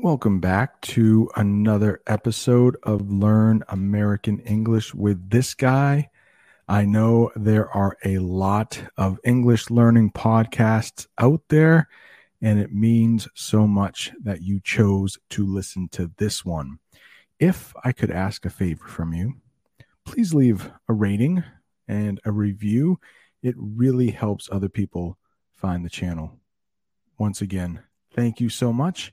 Welcome back to another episode of Learn American English with this guy. I know there are a lot of English learning podcasts out there, and it means so much that you chose to listen to this one. If I could ask a favor from you, please leave a rating and a review. It really helps other people find the channel. Once again, thank you so much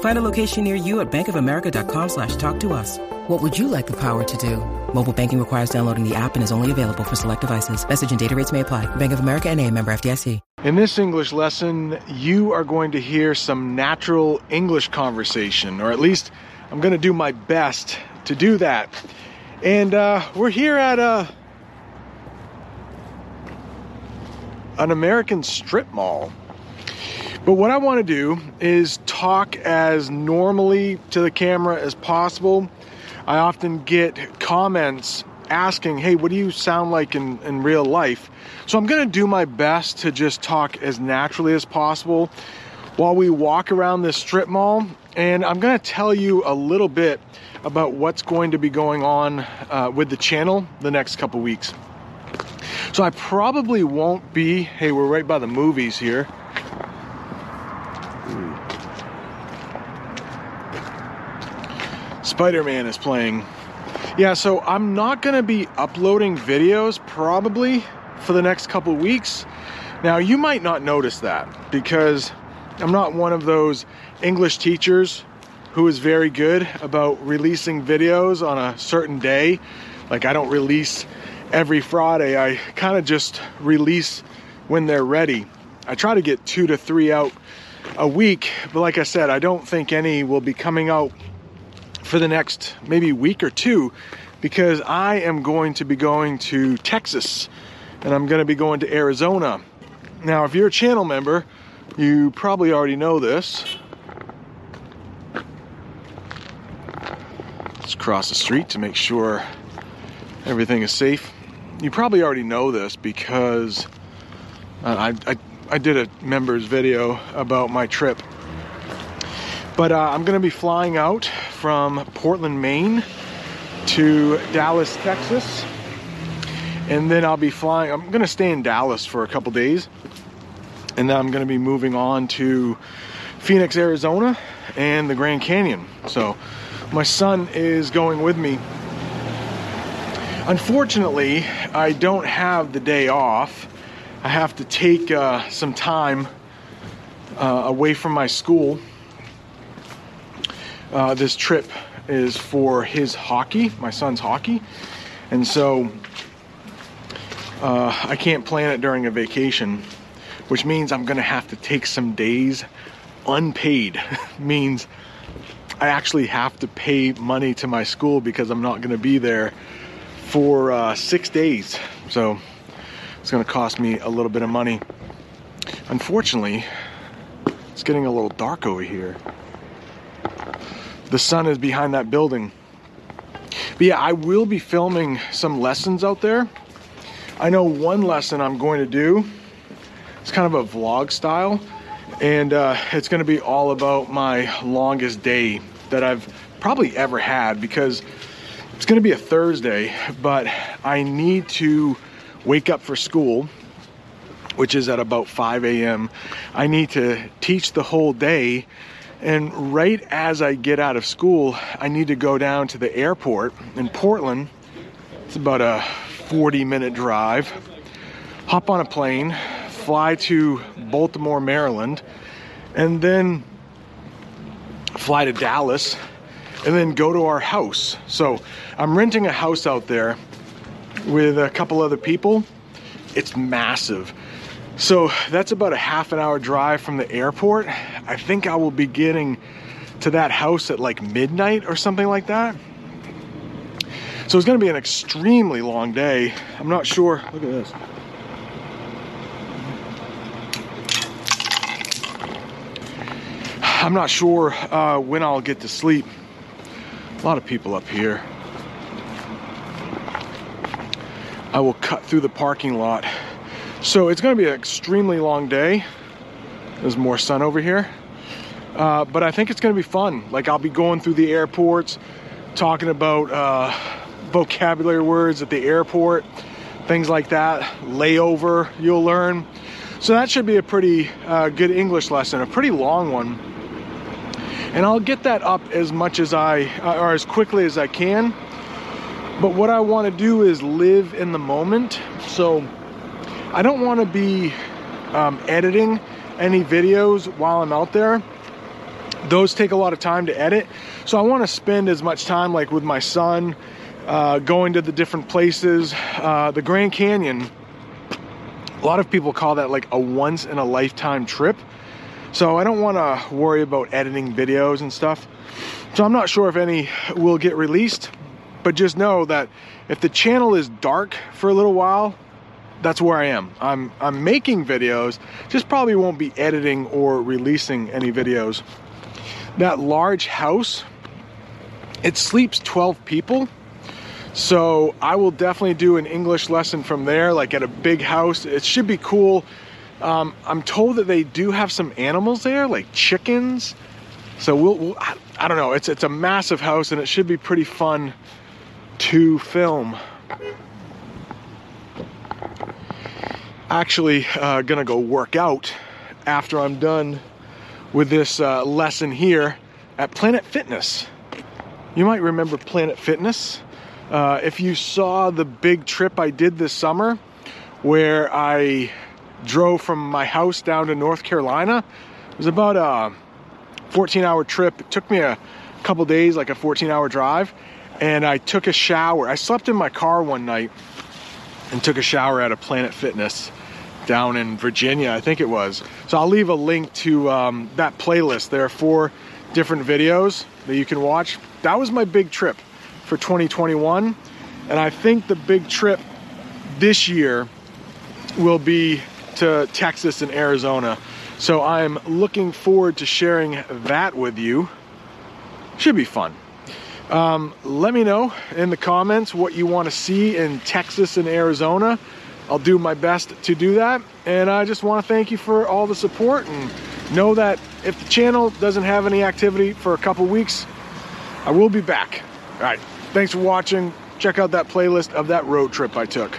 Find a location near you at bankofamerica.com slash talk to us. What would you like the power to do? Mobile banking requires downloading the app and is only available for select devices. Message and data rates may apply. Bank of America and a member FDIC. In this English lesson, you are going to hear some natural English conversation, or at least I'm going to do my best to do that. And uh, we're here at a, an American strip mall. But what I want to do is talk as normally to the camera as possible. I often get comments asking, hey, what do you sound like in, in real life? So I'm going to do my best to just talk as naturally as possible while we walk around this strip mall. And I'm going to tell you a little bit about what's going to be going on uh, with the channel the next couple weeks. So I probably won't be, hey, we're right by the movies here. Spider Man is playing. Yeah, so I'm not to be uploading videos probably for the next couple weeks. Now, you might not notice that because I'm not one of those English teachers who is very good about releasing videos on a certain day. Like, I don't release every Friday, I kind of just release when they're ready. I try to get two to three out a week, but like I said, I don't think any will be coming out for the next maybe week or two because I am going to be going to Texas and I'm going to be going to Arizona. Now, if you're a channel member, you probably already know this. Let's cross the street to make sure everything is safe. You probably already know this because uh, I, I, I did a members video about my trip but uh, I'm going to be flying out from Portland, Maine to Dallas, Texas. And then I'll be flying, I'm to stay in Dallas for a couple days. And then I'm to be moving on to Phoenix, Arizona and the Grand Canyon. So my son is going with me. Unfortunately, I don't have the day off. I have to take uh, some time uh, away from my school uh, this trip is for his hockey, my son's hockey, and so uh, I can't plan it during a vacation, which means I'm to have to take some days unpaid. means I actually have to pay money to my school because I'm not to be there for uh, six days. So it's to cost me a little bit of money. Unfortunately, it's getting a little dark over here the sun is behind that building. But yeah, I will be filming some lessons out there. I know one lesson I'm going to do. It's kind of a vlog style, and uh, it's going to be all about my longest day that I've probably ever had because it's going to be a Thursday, but I need to wake up for school, which is at about 5 a.m. I need to teach the whole day and right as I get out of school, I need to go down to the airport in Portland. It's about a 40 minute drive. Hop on a plane, fly to Baltimore, Maryland, and then fly to Dallas, and then go to our house. So I'm renting a house out there with a couple other people. It's massive. So that's about a half an hour drive from the airport. I think I will be getting to that house at like midnight or something like that. So it's to be an extremely long day. I'm not sure. Look at this. I'm not sure uh, when I'll get to sleep. A lot of people up here. I will cut through the parking lot. So it's going to be an extremely long day. There's more sun over here. Uh, but I think it's going to be fun. Like I'll be going through the airports, talking about uh, vocabulary words at the airport, things like that. Layover, you'll learn. So that should be a pretty uh, good English lesson, a pretty long one. And I'll get that up as much as I, uh, or as quickly as I can. But what I want to do is live in the moment. So I don't want to be um, editing any videos while I'm out there. Those take a lot of time to edit. So I want to spend as much time like with my son, uh, going to the different places. Uh, the Grand Canyon, a lot of people call that like a once in a lifetime trip. So I don't want to worry about editing videos and stuff. So I'm not sure if any will get released, but just know that if the channel is dark for a little while, that's where I am. I'm I'm making videos, just probably won't be editing or releasing any videos. That large house, it sleeps 12 people. So I will definitely do an English lesson from there, like at a big house. It should be cool. Um, I'm told that they do have some animals there, like chickens. So we'll, we'll I, I don't know. It's it's a massive house, and it should be pretty fun to film. Actually, uh, gonna go work out after I'm done with this uh, lesson here at Planet Fitness. You might remember Planet Fitness. Uh, if you saw the big trip I did this summer, where I drove from my house down to North Carolina, it was about a 14 hour trip. It took me a couple days, like a 14 hour drive, and I took a shower. I slept in my car one night and took a shower at a Planet Fitness down in Virginia, I think it was. So I'll leave a link to um, that playlist. There are four different videos that you can watch. That was my big trip for 2021. And I think the big trip this year will be to Texas and Arizona. So I'm looking forward to sharing that with you. Should be fun. Um, let me know in the comments what you want to see in Texas and Arizona. I'll do my best to do that. And I just want to thank you for all the support and know that if the channel doesn't have any activity for a couple weeks, I will be back. All right. Thanks for watching. Check out that playlist of that road trip I took.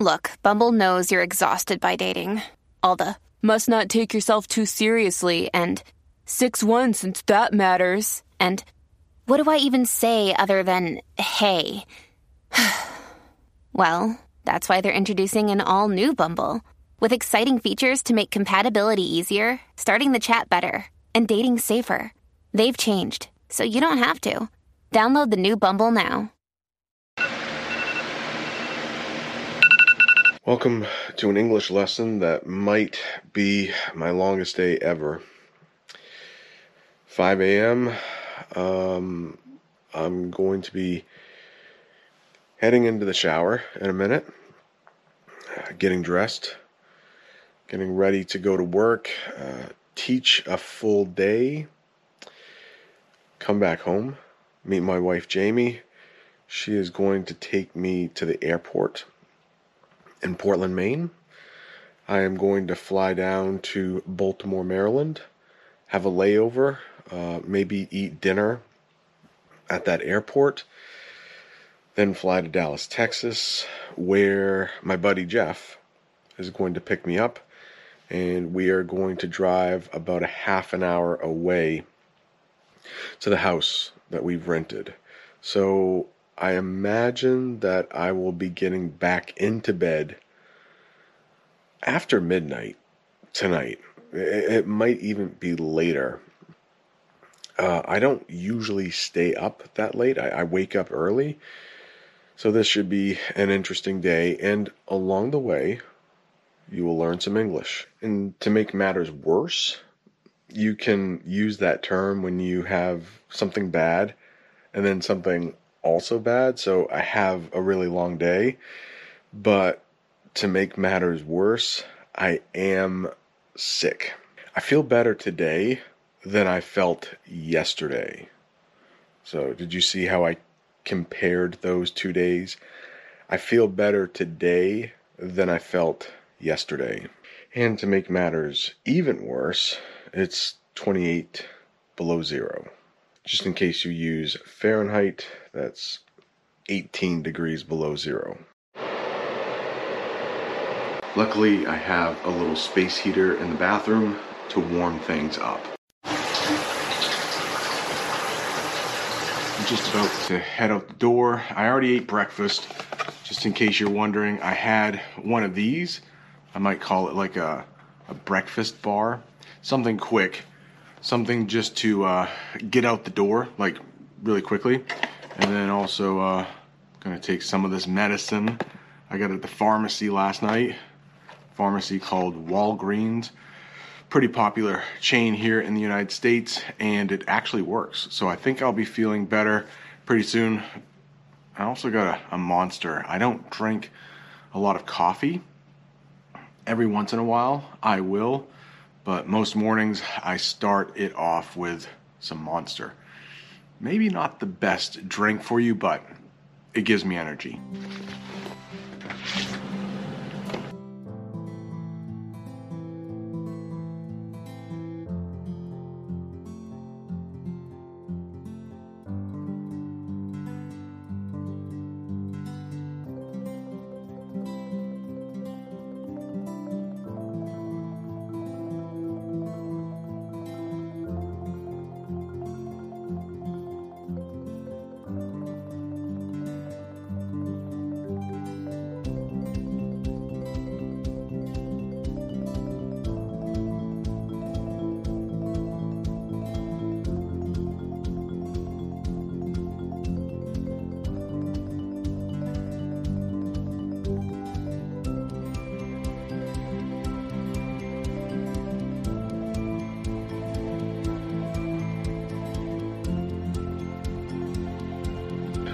Look, Bumble knows you're exhausted by dating. All the must not take yourself too seriously and 6 1 since that matters. And what do I even say other than hey? well, that's why they're introducing an all new Bumble with exciting features to make compatibility easier, starting the chat better, and dating safer. They've changed, so you don't have to. Download the new Bumble now. Welcome to an English lesson that might be my longest day ever. 5 a.m. Um, I'm going to be heading into the shower in a minute, getting dressed, getting ready to go to work, uh, teach a full day, come back home, meet my wife Jamie. She is going to take me to the airport in Portland, Maine. I am going to fly down to Baltimore, Maryland, have a layover, uh, maybe eat dinner at that airport, then fly to Dallas, Texas, where my buddy Jeff is going to pick me up, and we are going to drive about a half an hour away to the house that we've rented. So I imagine that I will be getting back into bed after midnight tonight. It, might even be later. Uh, I don't usually stay up that late. I, I wake up early. So this should be an interesting day. And along the way, you will learn some English. And to make matters worse, you can use that term when you have something bad and then something also bad, so I have a really long day. But to make matters worse, I am sick. I feel better today than I felt yesterday. So, did you see how I compared those two days? I feel better today than I felt yesterday. And to make matters even worse, it's 28 below zero. Just in case you use Fahrenheit, that's 18 degrees below zero. Luckily, I have a little space heater in the bathroom to warm things up. Just about to head out the door. I already ate breakfast. Just in case you're wondering, I had one of these. I might call it like a, a breakfast bar. Something quick. Something just to uh, get out the door, like really quickly. And then also, uh, gonna take some of this medicine I got at the pharmacy last night pharmacy called Walgreens. Pretty popular chain here in the United States, and it actually works. So I think I'll be feeling better pretty soon. I also got a, a monster. I don't drink a lot of coffee. Every once in a while, I will, but most mornings I start it off with some monster. Maybe not the best drink for you, but it gives me energy.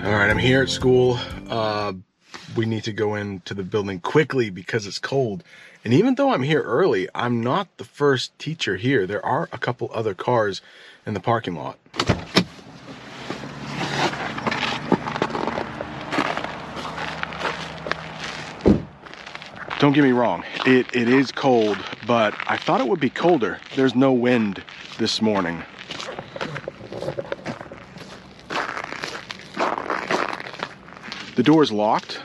All right, I'm here at school. Uh, we need to go into the building quickly because it's cold. And even though I'm here early, I'm not the first teacher here. There are a couple other cars in the parking lot. Don't get me wrong, it, it is cold, but I thought it would be colder. There's no wind this morning. The door is locked,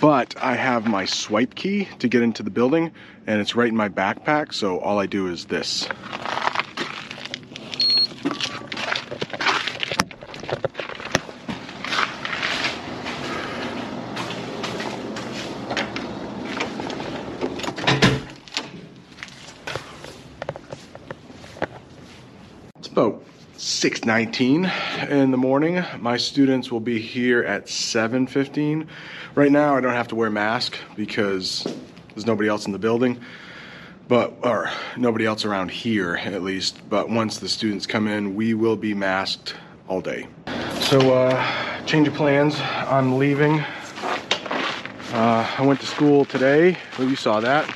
but I have my swipe key to get into the building, and it's right in my backpack, so all I do is this. It's about 6:19 in the morning. My students will be here at 7:15. Right now, I don't have to wear a mask because there's nobody else in the building, but or nobody else around here at least. But once the students come in, we will be masked all day. So, uh, change of plans. I'm leaving. Uh, I went to school today. Well, you saw that.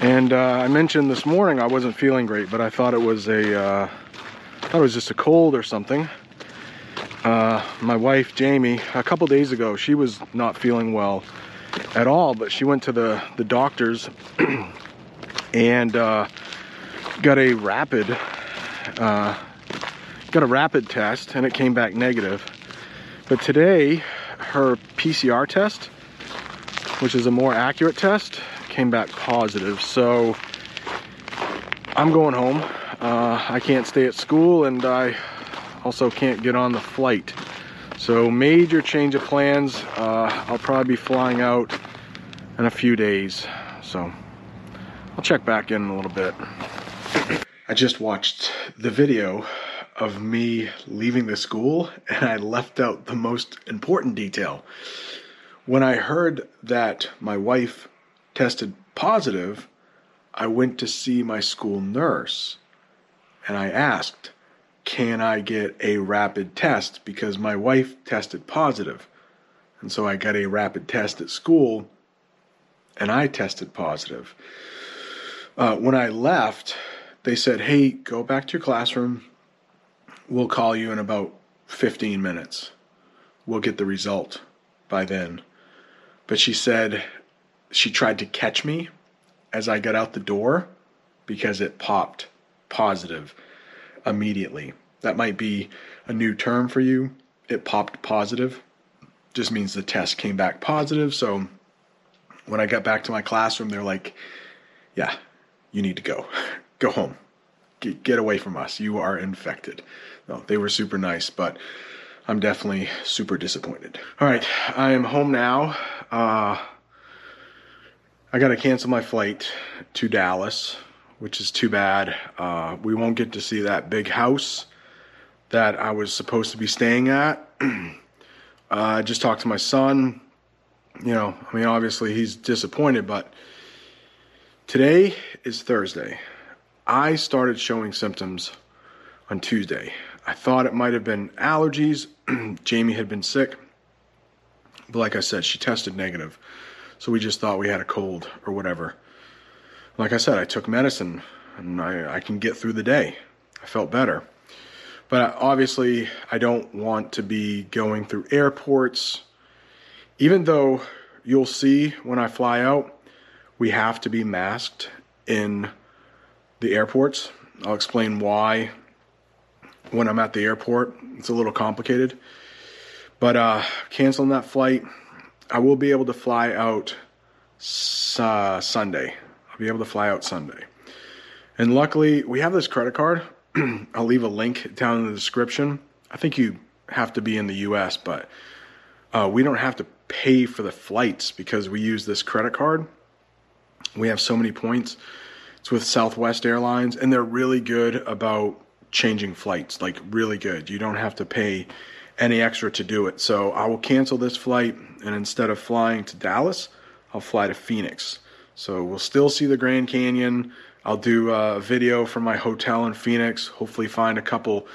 And uh, I mentioned this morning I wasn't feeling great, but I thought it was a, uh, thought it was just a cold or something. Uh, my wife Jamie, a couple days ago, she was not feeling well at all, but she went to the the doctors and uh, got a rapid, uh, got a rapid test, and it came back negative. But today, her PCR test, which is a more accurate test, came back positive. So I'm going home. Uh, I can't stay at school and I also can't get on the flight. So major change of plans. Uh, I'll probably be flying out in a few days. So I'll check back in a little bit. I just watched the video of me leaving the school and I left out the most important detail. When I heard that my wife tested positive, I went to see my school nurse and I asked, can I get a rapid test? Because my wife tested positive. And so I got a rapid test at school and I tested positive. Uh, when I left, they said, hey, go back to your classroom. We'll call you in about 15 minutes. We'll get the result by then. But she said she tried to catch me as I got out the door because it popped positive immediately. That might be a new term for you. It popped positive. Just means the test came back positive. So when I got back to my classroom, they're like, yeah, you need to go. Go home. Get, get away from us. You are infected. No, they were super nice, but I'm definitely super disappointed. All right, I am home now. Uh, I got to cancel my flight to Dallas, which is too bad. Uh, we won't get to see that big house that I was supposed to be staying at. uh, just talked to my son. You know, I mean, obviously he's disappointed, but today is Thursday. I started showing symptoms on Tuesday. I thought it might have been allergies. Jamie had been sick. But like I said, she tested negative. So we just thought we had a cold or whatever. Like I said, I took medicine and I, I can get through the day. I felt better. But obviously, I don't want to be going through airports. Even though you'll see when I fly out, we have to be masked in the airports. I'll explain why when I'm at the airport. It's a little complicated. But uh, canceling that flight, I will be able to fly out uh, Sunday. I'll be able to fly out Sunday. And luckily, we have this credit card. I'll leave a link down in the description. I think you have to be in the US, but uh, we don't have to pay for the flights because we use this credit card. We have so many points. It's with Southwest Airlines, and they're really good about changing flights, like really good. You don't have to pay any extra to do it. So I will cancel this flight, and instead of flying to Dallas, I'll fly to Phoenix. So we'll still see the Grand Canyon. I'll do a video from my hotel in Phoenix, hopefully, find a couple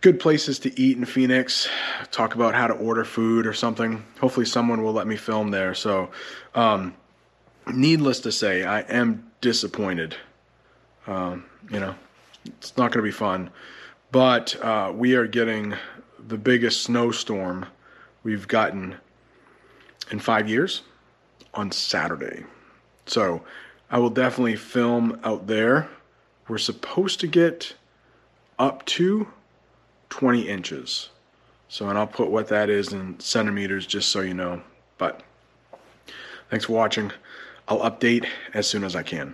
good places to eat in Phoenix, talk about how to order food or something. Hopefully, someone will let me film there. So, um, needless to say, I am disappointed. Um, you know, it's not going to be fun. But uh, we are getting the biggest snowstorm we've gotten in five years on Saturday. So I will definitely film out there. We're supposed to get up to 20 inches. So, and I'll put what that is in centimeters just so you know. But thanks for watching. I'll update as soon as I can.